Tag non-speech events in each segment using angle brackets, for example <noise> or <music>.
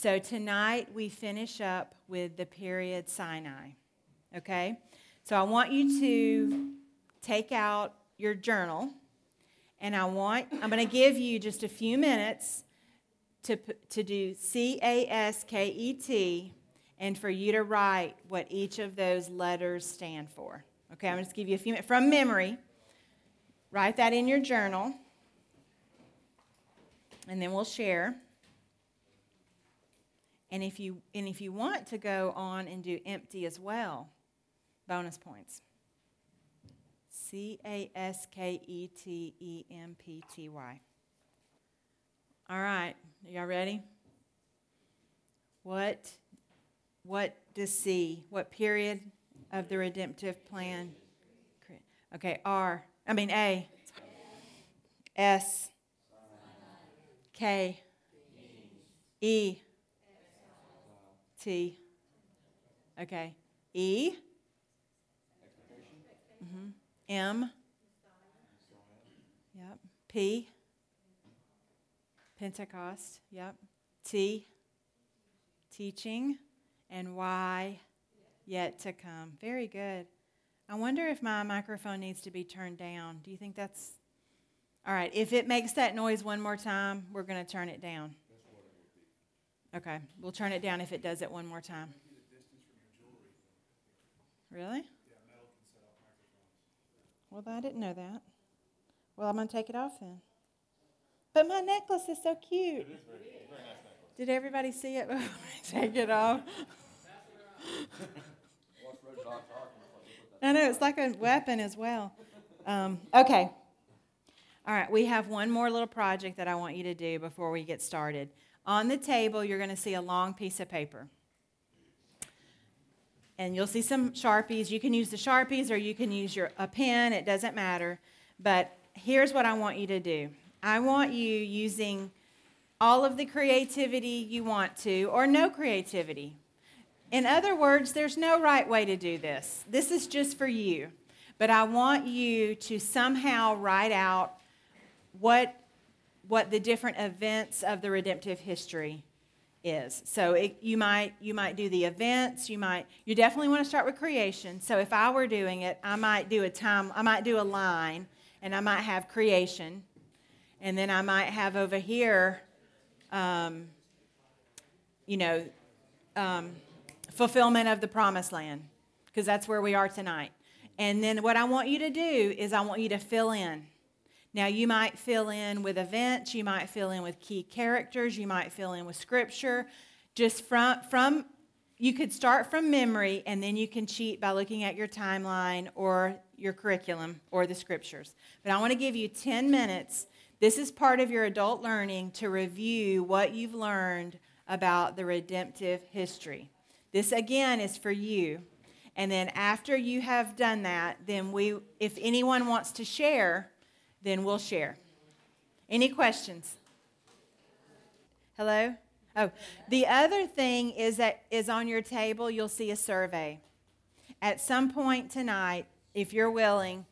So tonight we finish up with the period Sinai. Okay? So I want you to take out your journal and I want I'm going to give you just a few minutes to to do C A S K E T and for you to write what each of those letters stand for. Okay, I'm going to give you a few minutes from memory. Write that in your journal. And then we'll share. And if you and if you want to go on and do empty as well, bonus points. C A S K E T E M P T Y. All right, y'all ready? What what does C, what period of the redemptive plan? Okay, R, I mean A, S, K, E, T. Okay, E, mm-hmm. M, yep, P, Pentecost, yep, T, teaching, and Y, yet to come. Very good. I wonder if my microphone needs to be turned down. Do you think that's all right? If it makes that noise one more time, we're going to turn it down. Okay, we'll turn it down if it does it one more time. Really? Well, I didn't know that. Well, I'm going to take it off then. But my necklace is so cute. Did everybody see it <laughs> before I take it off? I know, it's like a weapon as well. Um, okay. All right, we have one more little project that I want you to do before we get started. On the table, you're going to see a long piece of paper. And you'll see some Sharpies. You can use the Sharpies or you can use your, a pen, it doesn't matter. But here's what I want you to do I want you using all of the creativity you want to, or no creativity. In other words, there's no right way to do this. This is just for you. But I want you to somehow write out what, what the different events of the redemptive history is. So it, you might you might do the events. You might you definitely want to start with creation. So if I were doing it, I might do a time. I might do a line, and I might have creation, and then I might have over here, um, you know, um, fulfillment of the promised land, because that's where we are tonight. And then what I want you to do is I want you to fill in. Now, you might fill in with events, you might fill in with key characters, you might fill in with scripture. Just from, from you could start from memory and then you can cheat by looking at your timeline or your curriculum or the scriptures. But I want to give you 10 minutes. This is part of your adult learning to review what you've learned about the redemptive history. This again is for you. And then after you have done that, then we if anyone wants to share, then we'll share. Any questions? Hello? Oh, the other thing is that is on your table, you'll see a survey. At some point tonight, if you're willing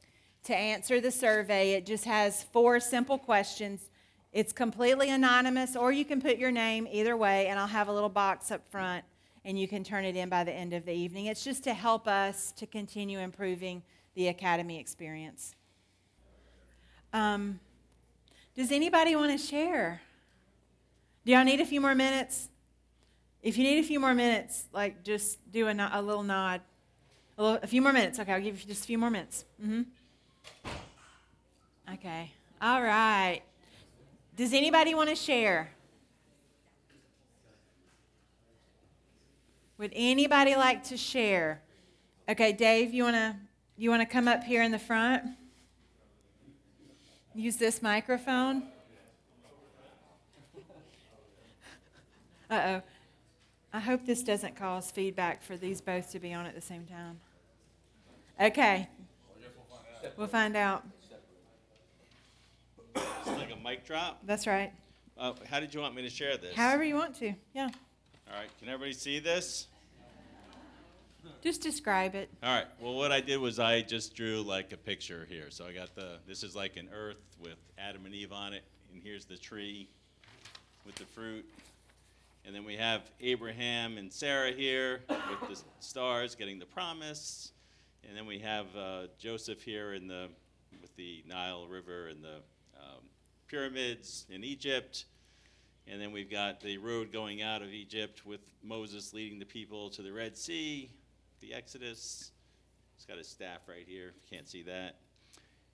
to answer the survey, it just has four simple questions. It's completely anonymous, or you can put your name either way, and I'll have a little box up front, and you can turn it in by the end of the evening. It's just to help us to continue improving the academy experience. Um, does anybody want to share? Do y'all need a few more minutes? If you need a few more minutes, like just do a, a little nod. A, little, a, few more minutes. Okay, I'll give you just a few more minutes. Mm-hmm. Okay. All right. Does anybody want to share? Would anybody like to share? Okay, Dave, you want to you want to come up here in the front? Use this microphone? Uh oh. I hope this doesn't cause feedback for these both to be on at the same time. Okay. We'll find out. It's like a mic drop. That's right. Uh, how did you want me to share this? However you want to. Yeah. All right. Can everybody see this? Just describe it. All right. Well, what I did was I just drew like a picture here. So I got the, this is like an earth with Adam and Eve on it, and here's the tree with the fruit. And then we have Abraham and Sarah here with the stars getting the promise. And then we have uh, Joseph here in the, with the Nile River and the um, pyramids in Egypt. And then we've got the road going out of Egypt with Moses leading the people to the Red Sea, the Exodus. He's got his staff right here, if you can't see that.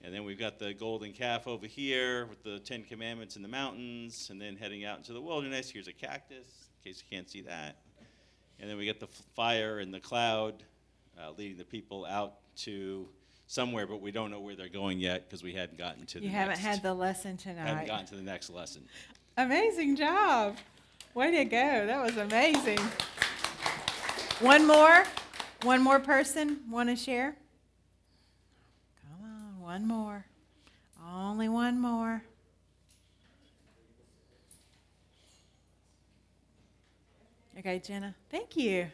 And then we've got the golden calf over here with the Ten Commandments in the mountains, and then heading out into the wilderness. Here's a cactus, in case you can't see that. And then we get the fire and the cloud uh, leading the people out to somewhere, but we don't know where they're going yet because we hadn't gotten to the You haven't next, had the lesson tonight. haven't gotten to the next lesson. Amazing job. Way to go. That was amazing. One more? One more person want to share? Come on, one more. Only one more. Okay, Jenna. Thank you.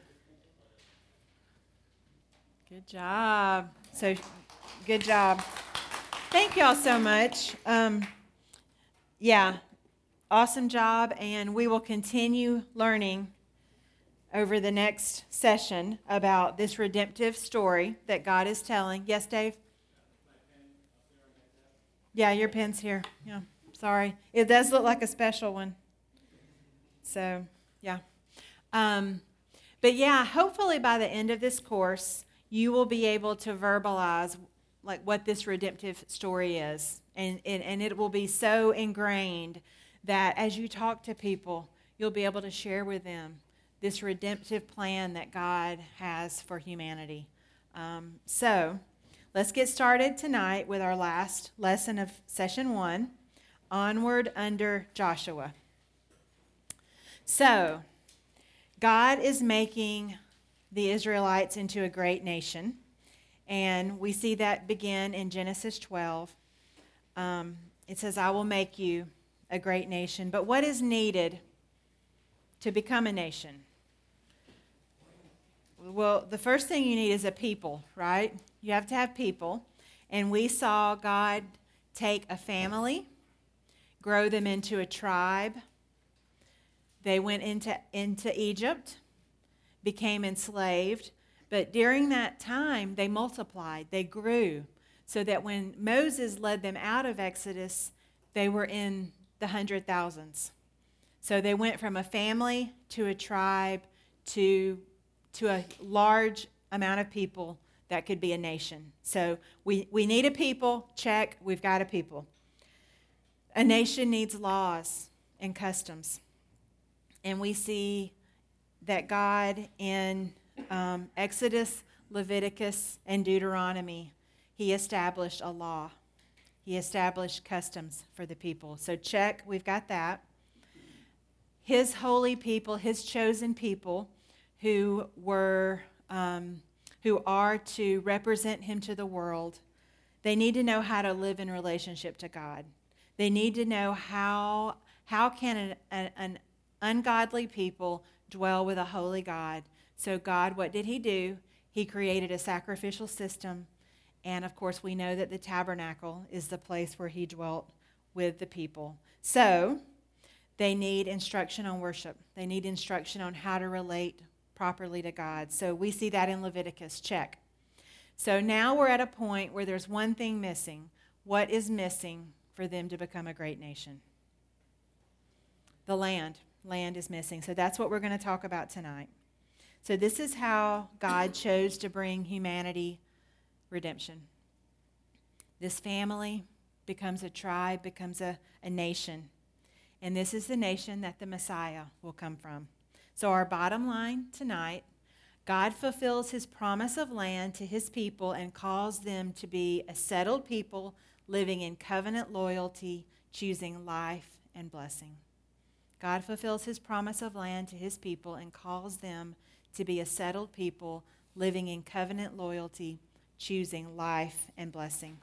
Good job. So, good job. Thank y'all so much. Um, yeah, awesome job, and we will continue learning over the next session about this redemptive story that God is telling. Yes, Dave? Yeah, your pen's here. Yeah, sorry. It does look like a special one. So, yeah. Um, but yeah, hopefully by the end of this course, you will be able to verbalize like what this redemptive story is. And, and, and it will be so ingrained that as you talk to people, you'll be able to share with them this redemptive plan that God has for humanity. Um, so let's get started tonight with our last lesson of session one Onward under Joshua. So, God is making the Israelites into a great nation. And we see that begin in Genesis 12. Um, it says, I will make you a great nation. But what is needed to become a nation? Well, the first thing you need is a people, right? You have to have people. And we saw God take a family, grow them into a tribe. They went into, into Egypt, became enslaved. But during that time, they multiplied, they grew, so that when Moses led them out of Exodus, they were in the hundred thousands. So they went from a family to a tribe to, to a large amount of people that could be a nation. So we, we need a people, check, we've got a people. A nation needs laws and customs. And we see that God in um, Exodus, Leviticus, and Deuteronomy, he established a law. He established customs for the people. So, check, we've got that. His holy people, his chosen people, who were, um, who are to represent him to the world, they need to know how to live in relationship to God. They need to know how, how can an, an, an ungodly people dwell with a holy God. So, God, what did He do? He created a sacrificial system. And of course, we know that the tabernacle is the place where He dwelt with the people. So, they need instruction on worship, they need instruction on how to relate properly to God. So, we see that in Leviticus. Check. So, now we're at a point where there's one thing missing. What is missing for them to become a great nation? The land. Land is missing. So, that's what we're going to talk about tonight. So, this is how God <coughs> chose to bring humanity redemption. This family becomes a tribe, becomes a, a nation. And this is the nation that the Messiah will come from. So, our bottom line tonight God fulfills his promise of land to his people and calls them to be a settled people living in covenant loyalty, choosing life and blessing. God fulfills his promise of land to his people and calls them to be a settled people living in covenant loyalty, choosing life and blessing.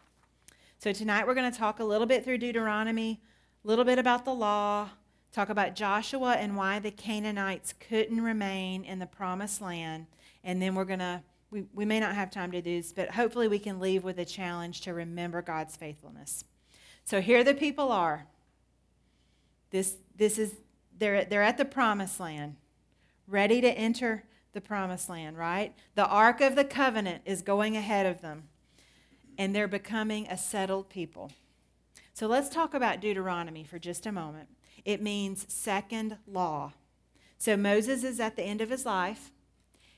So, tonight we're going to talk a little bit through Deuteronomy, a little bit about the law, talk about Joshua and why the Canaanites couldn't remain in the promised land. And then we're going to, we, we may not have time to do this, but hopefully we can leave with a challenge to remember God's faithfulness. So, here the people are. This, this is they're, they're at the promised land, ready to enter the promised land, right? The Ark of the Covenant is going ahead of them, and they're becoming a settled people. So let's talk about Deuteronomy for just a moment. It means second law. So Moses is at the end of his life.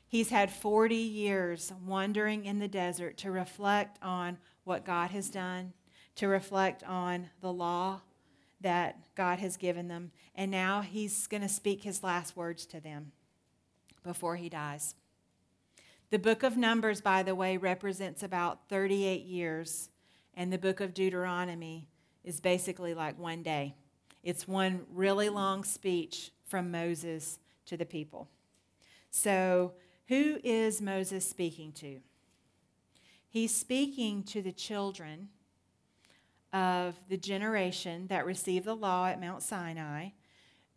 He's had 40 years wandering in the desert to reflect on what God has done, to reflect on the law that God has given them. And now he's going to speak his last words to them before he dies. The book of Numbers, by the way, represents about 38 years, and the book of Deuteronomy is basically like one day. It's one really long speech from Moses to the people. So, who is Moses speaking to? He's speaking to the children of the generation that received the law at Mount Sinai,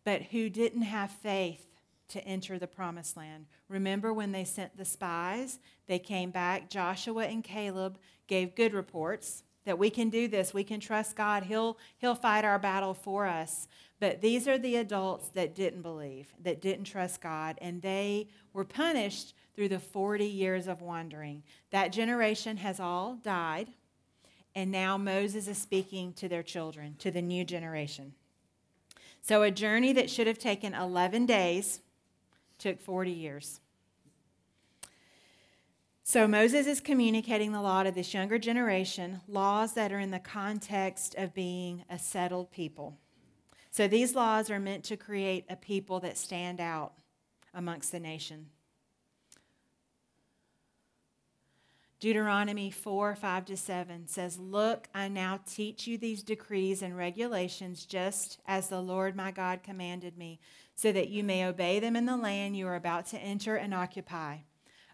but who didn't have faith to enter the promised land. Remember when they sent the spies? They came back. Joshua and Caleb gave good reports that we can do this. We can trust God. He'll, he'll fight our battle for us. But these are the adults that didn't believe, that didn't trust God, and they were punished through the 40 years of wandering. That generation has all died, and now Moses is speaking to their children, to the new generation. So a journey that should have taken 11 days took 40 years. So Moses is communicating the law to this younger generation, laws that are in the context of being a settled people. So these laws are meant to create a people that stand out amongst the nation. Deuteronomy 4 5 to 7 says, Look, I now teach you these decrees and regulations just as the Lord my God commanded me, so that you may obey them in the land you are about to enter and occupy.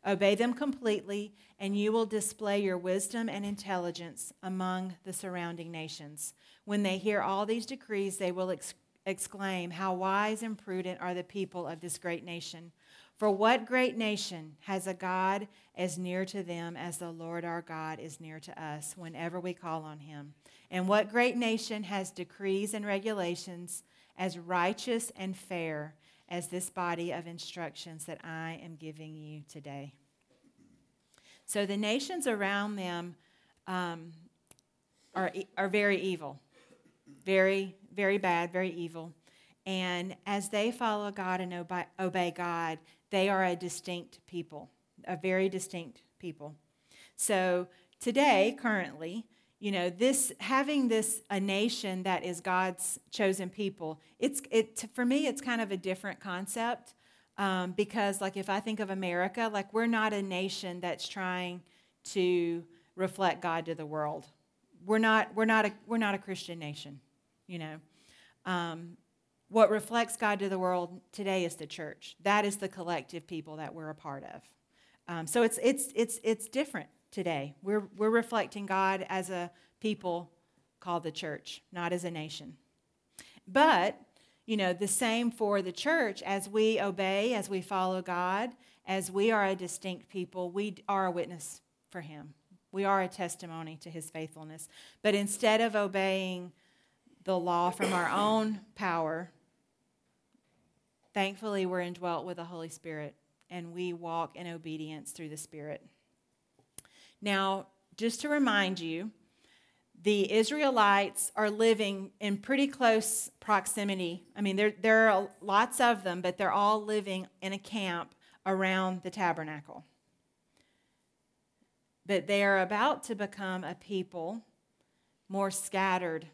Obey them completely, and you will display your wisdom and intelligence among the surrounding nations. When they hear all these decrees, they will ex- exclaim, How wise and prudent are the people of this great nation! For what great nation has a God as near to them as the Lord our God is near to us whenever we call on him? And what great nation has decrees and regulations as righteous and fair as this body of instructions that I am giving you today? So the nations around them um, are, are very evil, very, very bad, very evil. And as they follow God and obey, obey God, they are a distinct people, a very distinct people. So today, currently, you know, this having this a nation that is God's chosen people, it's it for me, it's kind of a different concept um, because, like, if I think of America, like we're not a nation that's trying to reflect God to the world. We're not. We're not a. We're not a Christian nation. You know, um, what reflects God to the world today is the church. That is the collective people that we're a part of. Um, so it's, it's, it's, it's different today. We're, we're reflecting God as a people called the church, not as a nation. But, you know, the same for the church as we obey, as we follow God, as we are a distinct people, we are a witness for Him. We are a testimony to His faithfulness. But instead of obeying the law from our own power, Thankfully, we're indwelt with the Holy Spirit and we walk in obedience through the Spirit. Now, just to remind you, the Israelites are living in pretty close proximity. I mean, there, there are lots of them, but they're all living in a camp around the tabernacle. But they are about to become a people more scattered.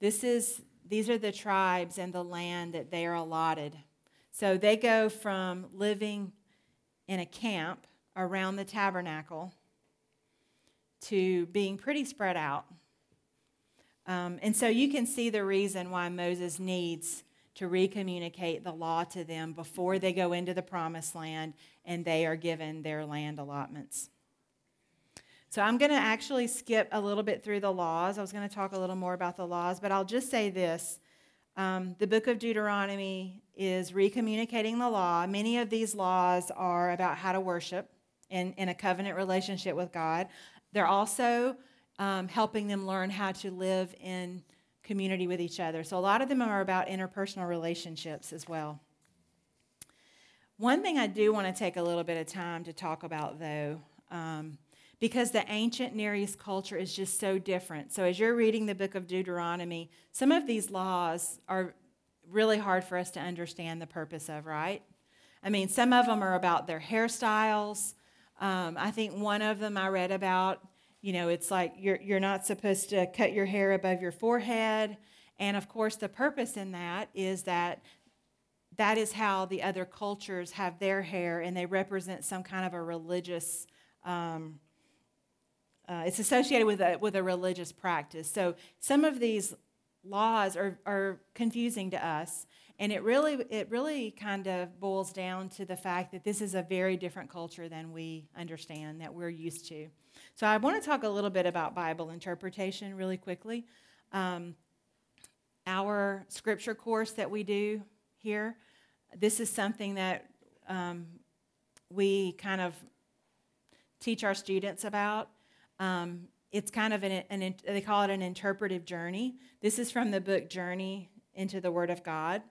This is these are the tribes and the land that they are allotted. So they go from living in a camp around the tabernacle to being pretty spread out. Um, and so you can see the reason why Moses needs to recommunicate the law to them before they go into the promised land and they are given their land allotments. So I'm going to actually skip a little bit through the laws. I was going to talk a little more about the laws, but I'll just say this. Um, the book of Deuteronomy is recommunicating the law. Many of these laws are about how to worship in, in a covenant relationship with God. They're also um, helping them learn how to live in community with each other. So a lot of them are about interpersonal relationships as well. One thing I do want to take a little bit of time to talk about, though, um, because the ancient Near East culture is just so different. So, as you're reading the book of Deuteronomy, some of these laws are really hard for us to understand the purpose of, right? I mean, some of them are about their hairstyles. Um, I think one of them I read about, you know, it's like you're, you're not supposed to cut your hair above your forehead. And of course, the purpose in that is that that is how the other cultures have their hair, and they represent some kind of a religious. Um, uh, it's associated with a, with a religious practice. So some of these laws are, are confusing to us, and it really it really kind of boils down to the fact that this is a very different culture than we understand that we're used to. So I want to talk a little bit about Bible interpretation really quickly. Um, our scripture course that we do here. This is something that um, we kind of teach our students about. Um, it's kind of an, an, they call it an interpretive journey. This is from the book Journey into the Word of God.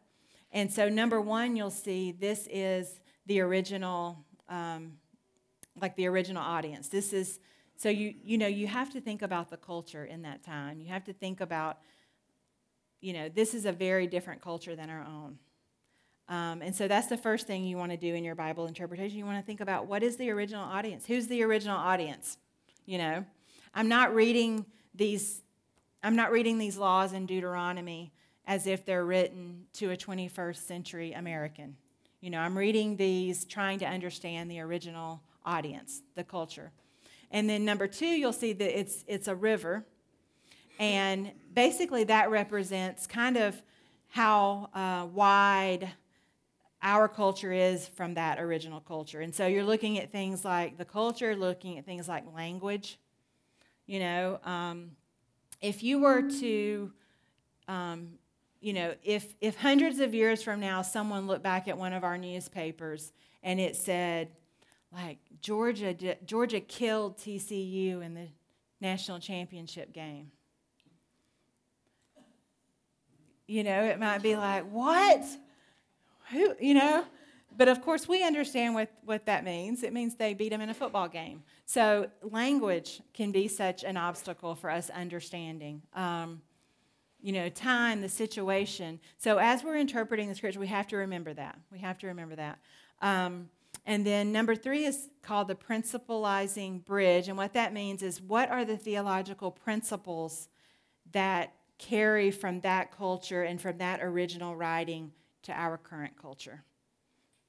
And so, number one, you'll see this is the original, um, like the original audience. This is so you you know you have to think about the culture in that time. You have to think about you know, this is a very different culture than our own. Um, and so that's the first thing you want to do in your Bible interpretation. You want to think about what is the original audience? Who's the original audience? You know, I'm not reading these. I'm not reading these laws in Deuteronomy as if they're written to a 21st century American. You know, I'm reading these trying to understand the original audience, the culture. And then number two, you'll see that it's it's a river and basically, that represents kind of how uh, wide our culture is from that original culture. And so you're looking at things like the culture, looking at things like language. You know, um, if you were to, um, you know, if, if hundreds of years from now someone looked back at one of our newspapers and it said, like, Georgia, Georgia killed TCU in the national championship game You know, it might be like, what? Who, you know? But of course, we understand what, what that means. It means they beat them in a football game. So, language can be such an obstacle for us understanding. Um, you know, time, the situation. So, as we're interpreting the scripture, we have to remember that. We have to remember that. Um, and then number three is called the principalizing bridge. And what that means is what are the theological principles that carry from that culture and from that original writing to our current culture.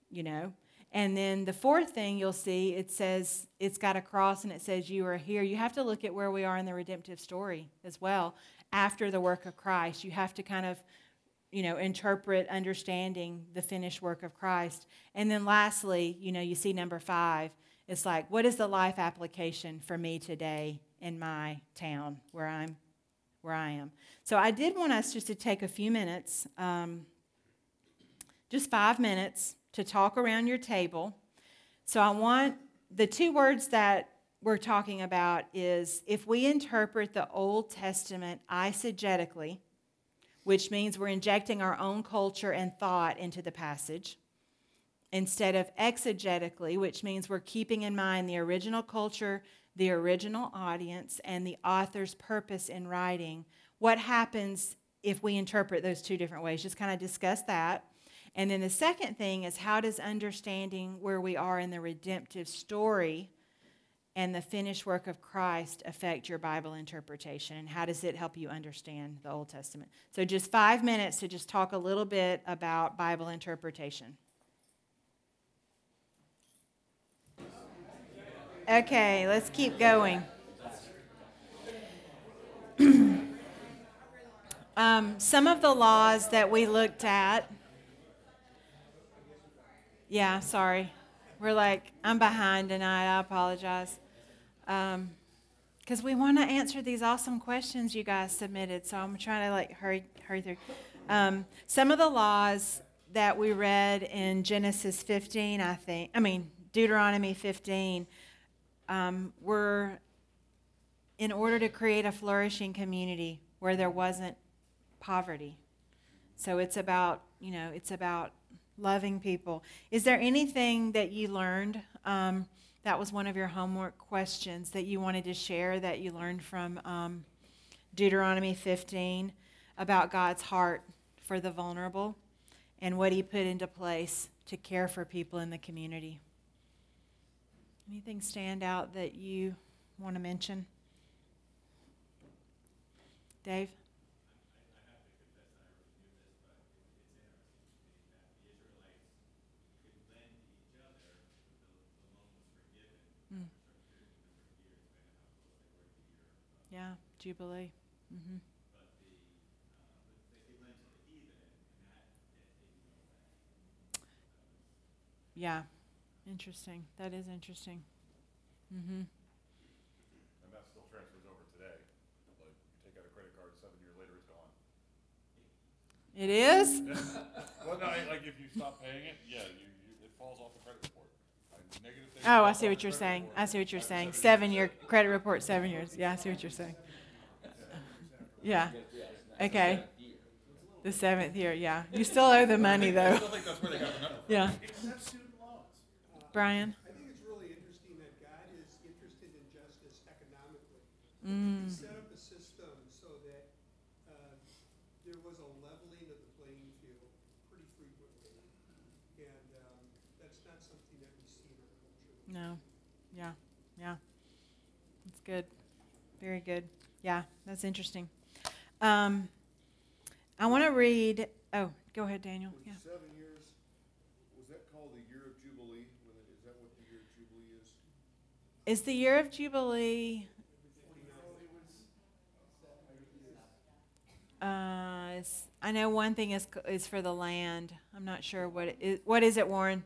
You know? And then the fourth thing you'll see, it says, it's got a cross and it says, You are here. You have to look at where we are in the redemptive story as well after the work of Christ. You have to kind of, you know, interpret understanding the finished work of Christ. And then lastly, you know, you see number five. It's like, what is the life application for me today in my town where I'm where I am. So I did want us just to take a few minutes, um, just five minutes, to talk around your table. So I want the two words that we're talking about is if we interpret the Old Testament eisegetically, which means we're injecting our own culture and thought into the passage, instead of exegetically, which means we're keeping in mind the original culture the original audience and the author's purpose in writing. What happens if we interpret those two different ways? Just kind of discuss that. And then the second thing is how does understanding where we are in the redemptive story and the finished work of Christ affect your Bible interpretation? And how does it help you understand the Old Testament? So, just five minutes to just talk a little bit about Bible interpretation. Okay, let's keep going. <clears throat> um, some of the laws that we looked at. Yeah, sorry. We're like, I'm behind tonight. I apologize. Because um, we want to answer these awesome questions you guys submitted. So I'm trying to like hurry, hurry through. Um, some of the laws that we read in Genesis 15, I think, I mean, Deuteronomy 15, um, were in order to create a flourishing community where there wasn't poverty. So it's about, you know, it's about loving people. Is there anything that you learned? Um, that was one of your homework questions that you wanted to share that you learned from um, Deuteronomy 15 about God's heart for the vulnerable and what He put into place to care for people in the community. Anything stand out that you want to mention? Dave? Yeah, Jubilee. hmm Yeah, interesting. That is interesting. hmm And that still transfers over today. Like, you take out a credit card, seven years later, it's gone. It is? <laughs> Well, no, like, if you stop paying it, yeah, you, you, it falls off the credit report. I- negative things Oh, I see what you're saying. I see what you're saying. seven Seven years. year credit report, seven years. Yeah, I see what you're saying. Yeah. Okay. The seventh year, yeah. You still owe the money though. still think that's where they got the number from. Yeah. Except student loans. Uh, Brian? I think it's really interesting that God is interested in justice economically. Mm. He set up a system so that uh, there was a leveling of the playing field pretty frequently. And um, that's not something that we see in our culture. No. Yeah. Yeah. That's good. Very good. Yeah, that's interesting. Um, I want to read. Oh, go ahead, Daniel. Yeah. seven years, was that called the year of Jubilee? Is that what the year of Jubilee is? Is the year of Jubilee? Uh, it's, I know one thing is is for the land. I'm not sure what it is. What is it, Warren?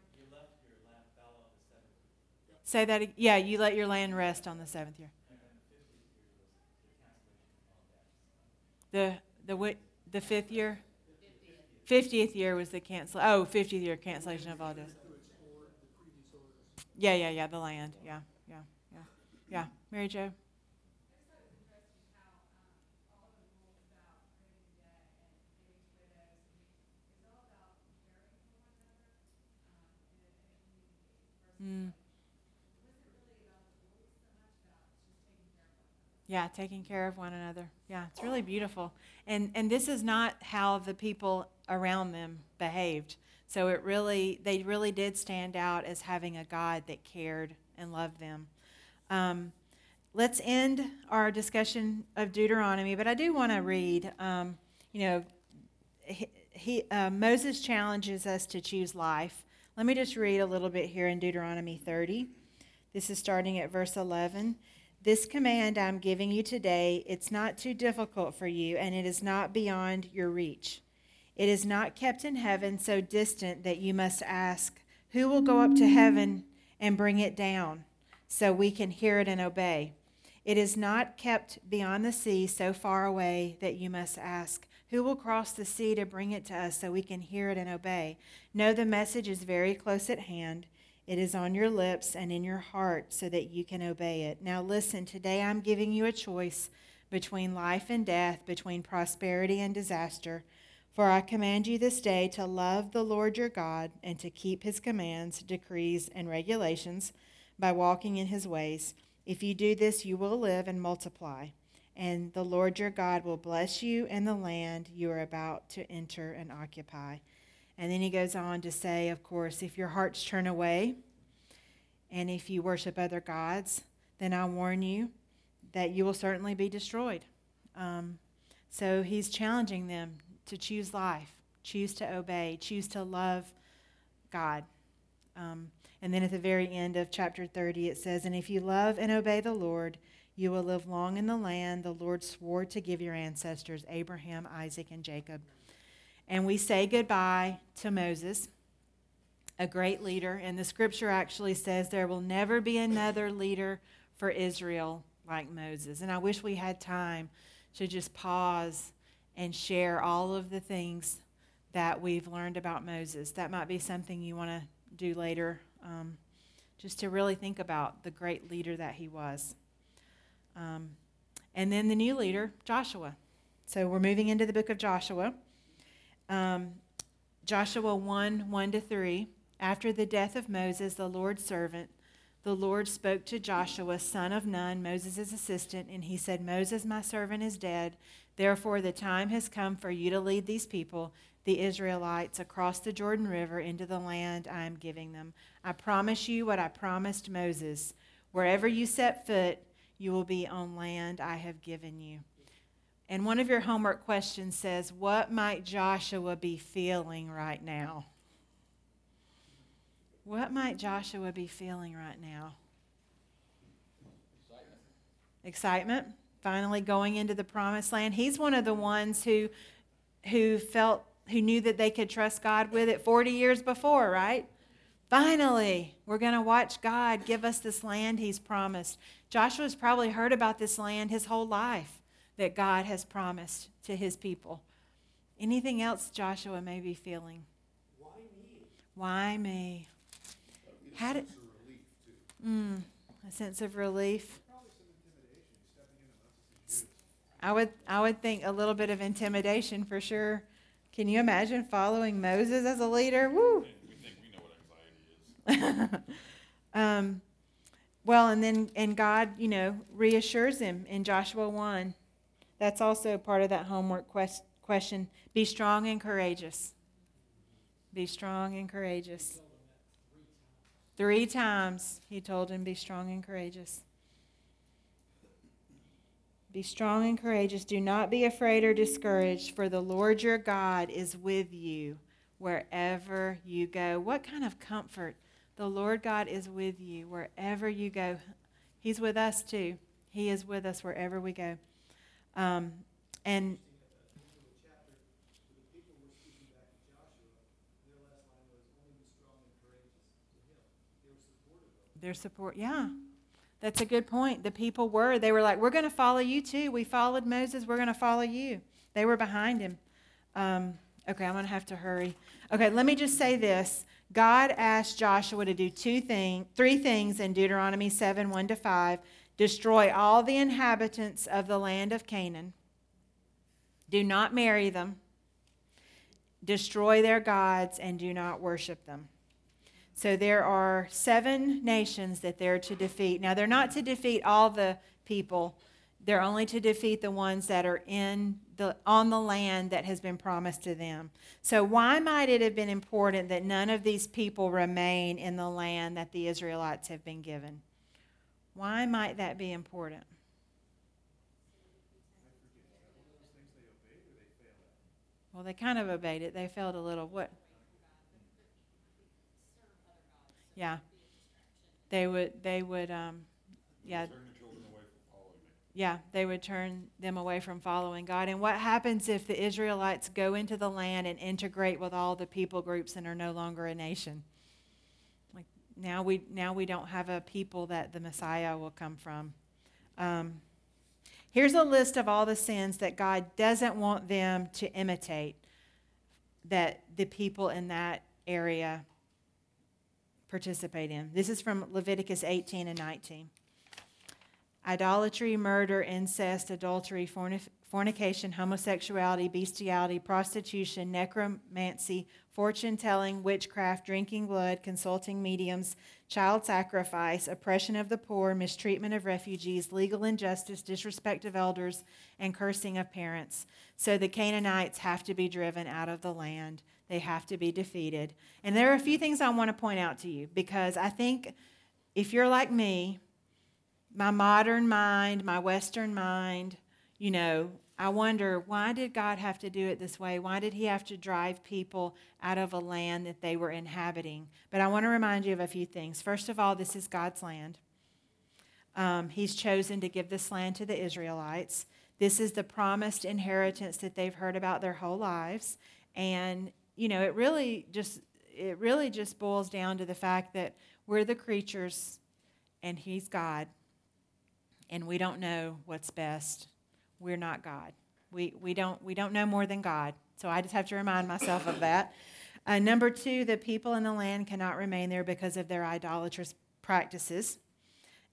Say that. Yeah, you let your land rest on the seventh year. The the what? The fifth year. Fiftieth year was the cancel. Oh, 50th year cancellation of all debts. Yeah, yeah, yeah. The land. Yeah, yeah, yeah, yeah. Mary Jo. Mm. Yeah, taking care of one another. Yeah, it's really beautiful. And and this is not how the people around them behaved. So it really they really did stand out as having a God that cared and loved them. Um, let's end our discussion of Deuteronomy, but I do want to read. Um, you know, he, he uh, Moses challenges us to choose life. Let me just read a little bit here in Deuteronomy 30. This is starting at verse 11. This command I'm giving you today, it's not too difficult for you, and it is not beyond your reach. It is not kept in heaven so distant that you must ask, Who will go up to heaven and bring it down so we can hear it and obey? It is not kept beyond the sea so far away that you must ask, Who will cross the sea to bring it to us so we can hear it and obey? No, the message is very close at hand. It is on your lips and in your heart so that you can obey it. Now, listen, today I'm giving you a choice between life and death, between prosperity and disaster. For I command you this day to love the Lord your God and to keep his commands, decrees, and regulations by walking in his ways. If you do this, you will live and multiply, and the Lord your God will bless you and the land you are about to enter and occupy. And then he goes on to say, of course, if your hearts turn away and if you worship other gods, then I warn you that you will certainly be destroyed. Um, so he's challenging them to choose life, choose to obey, choose to love God. Um, and then at the very end of chapter 30, it says, And if you love and obey the Lord, you will live long in the land the Lord swore to give your ancestors, Abraham, Isaac, and Jacob. And we say goodbye to Moses, a great leader. And the scripture actually says there will never be another leader for Israel like Moses. And I wish we had time to just pause and share all of the things that we've learned about Moses. That might be something you want to do later, um, just to really think about the great leader that he was. Um, and then the new leader, Joshua. So we're moving into the book of Joshua. Um, Joshua 1 1 to 3. After the death of Moses, the Lord's servant, the Lord spoke to Joshua, son of Nun, Moses' assistant, and he said, Moses, my servant, is dead. Therefore, the time has come for you to lead these people, the Israelites, across the Jordan River into the land I am giving them. I promise you what I promised Moses. Wherever you set foot, you will be on land I have given you. And one of your homework questions says, What might Joshua be feeling right now? What might Joshua be feeling right now? Excitement. Excitement. Finally going into the promised land. He's one of the ones who who felt who knew that they could trust God with it 40 years before, right? Finally, we're going to watch God give us this land he's promised. Joshua's probably heard about this land his whole life that God has promised to his people. Anything else Joshua may be feeling? Why me? Why me? A How did- sense of relief. Mm, a sense of relief. Probably some intimidation, stepping into Moses' shoes. I would, I would think a little bit of intimidation for sure. Can you imagine following Moses as a leader? Woo! We think we know what anxiety is. <laughs> um, well, and then and God, you know, reassures him in Joshua one. That's also part of that homework quest- question. Be strong and courageous. Be strong and courageous. Three times he told him, "Be strong and courageous." Be strong and courageous. Do not be afraid or discouraged, for the Lord your God is with you wherever you go. What kind of comfort the Lord God is with you wherever you go. He's with us too. He is with us wherever we go. Um, and their support, yeah. That's a good point. The people were. They were like, we're going to follow you too. We followed Moses. We're going to follow you. They were behind him. Um, okay, I'm going to have to hurry. Okay, let me just say this. God asked Joshua to do two thing, three things in Deuteronomy 7 1 to 5 destroy all the inhabitants of the land of Canaan, do not marry them, destroy their gods, and do not worship them. So there are seven nations that they're to defeat. Now, they're not to defeat all the people, they're only to defeat the ones that are in the, on the land that has been promised to them. So, why might it have been important that none of these people remain in the land that the Israelites have been given? Why might that be important? Well, they kind of obeyed it. They failed a little. What? Yeah. They would. They would. Um, yeah. Turn your children away from following me. Yeah, they would turn them away from following God. And what happens if the Israelites go into the land and integrate with all the people groups and are no longer a nation? Now we now we don't have a people that the Messiah will come from. Um, here's a list of all the sins that God doesn't want them to imitate. That the people in that area participate in. This is from Leviticus 18 and 19 idolatry, murder, incest, adultery, fornication, homosexuality, bestiality, prostitution, necromancy, fortune telling, witchcraft, drinking blood, consulting mediums, child sacrifice, oppression of the poor, mistreatment of refugees, legal injustice, disrespect of elders, and cursing of parents. So the Canaanites have to be driven out of the land. They have to be defeated. And there are a few things I want to point out to you because I think if you're like me, my modern mind, my Western mind, you know, I wonder why did God have to do it this way? Why did He have to drive people out of a land that they were inhabiting? But I want to remind you of a few things. First of all, this is God's land. Um, he's chosen to give this land to the Israelites. This is the promised inheritance that they've heard about their whole lives. And, you know, it really just it really just boils down to the fact that we're the creatures and He's God and we don't know what's best. We're not God. We, we, don't, we don't know more than God. So I just have to remind myself of that. Uh, number two, the people in the land cannot remain there because of their idolatrous practices.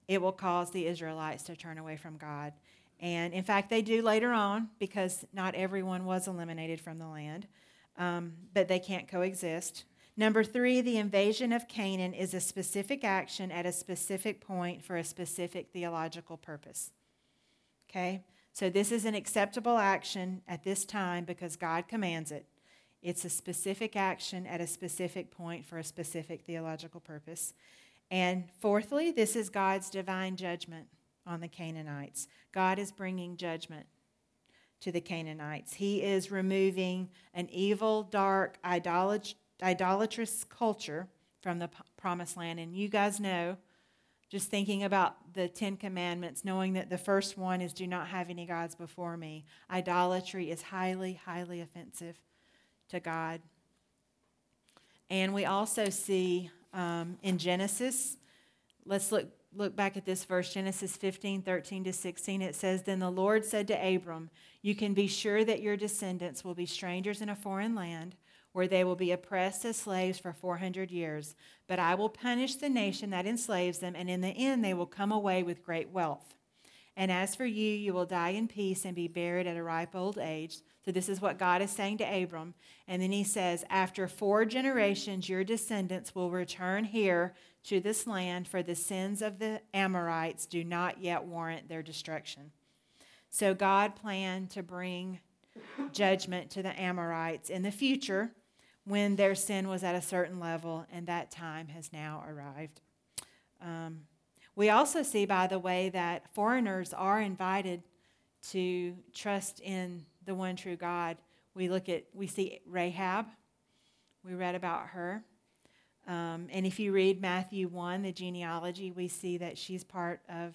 It will cause the Israelites to turn away from God. And in fact, they do later on because not everyone was eliminated from the land, um, but they can't coexist. Number three, the invasion of Canaan is a specific action at a specific point for a specific theological purpose. Okay? So this is an acceptable action at this time because God commands it. It's a specific action at a specific point for a specific theological purpose. And fourthly, this is God's divine judgment on the Canaanites. God is bringing judgment to the Canaanites. He is removing an evil, dark, idolat- idolatrous culture from the promised land. And you guys know, just thinking about the Ten Commandments, knowing that the first one is do not have any gods before me. Idolatry is highly, highly offensive to God. And we also see um, in Genesis, let's look, look back at this verse, Genesis 15, 13 to 16. It says, Then the Lord said to Abram, You can be sure that your descendants will be strangers in a foreign land where they will be oppressed as slaves for 400 years. But I will punish the nation that enslaves them, and in the end they will come away with great wealth. And as for you, you will die in peace and be buried at a ripe old age. So, this is what God is saying to Abram. And then he says, After four generations, your descendants will return here to this land, for the sins of the Amorites do not yet warrant their destruction. So, God planned to bring judgment to the Amorites in the future when their sin was at a certain level, and that time has now arrived. Um, we also see, by the way, that foreigners are invited to trust in the one true God. We look at, we see Rahab. We read about her. Um, and if you read Matthew 1, the genealogy, we see that she's part of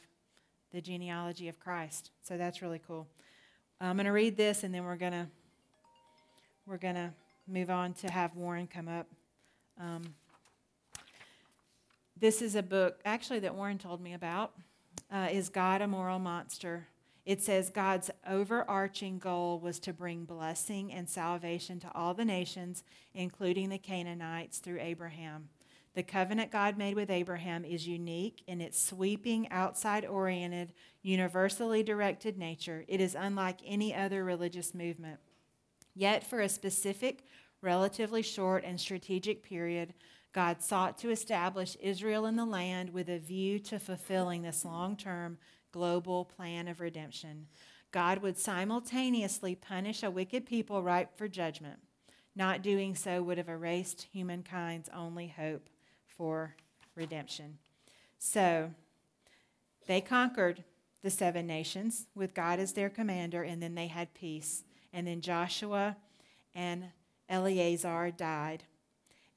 the genealogy of Christ. So that's really cool. I'm going to read this and then we're going to we're going to move on to have Warren come up. Um, this is a book actually that Warren told me about. Uh, is God a moral monster? It says God's overarching goal was to bring blessing and salvation to all the nations, including the Canaanites, through Abraham. The covenant God made with Abraham is unique in its sweeping, outside oriented, universally directed nature. It is unlike any other religious movement. Yet, for a specific, relatively short, and strategic period, God sought to establish Israel in the land with a view to fulfilling this long term global plan of redemption. God would simultaneously punish a wicked people ripe for judgment. Not doing so would have erased humankind's only hope for redemption. So, they conquered the seven nations with God as their commander, and then they had peace. And then Joshua and Eleazar died.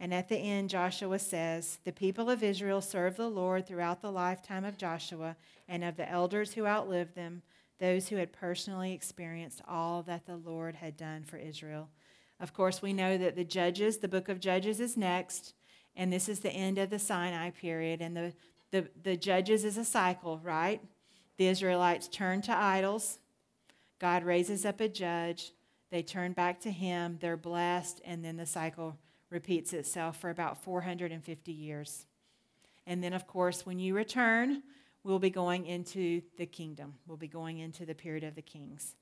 And at the end, Joshua says, The people of Israel served the Lord throughout the lifetime of Joshua and of the elders who outlived them, those who had personally experienced all that the Lord had done for Israel. Of course, we know that the Judges, the book of Judges, is next, and this is the end of the Sinai period. And the, the, the Judges is a cycle, right? The Israelites turn to idols, God raises up a judge, they turn back to Him, they're blessed, and then the cycle repeats itself for about 450 years. And then, of course, when you return, we'll be going into the kingdom. We'll be going into the period of the kings.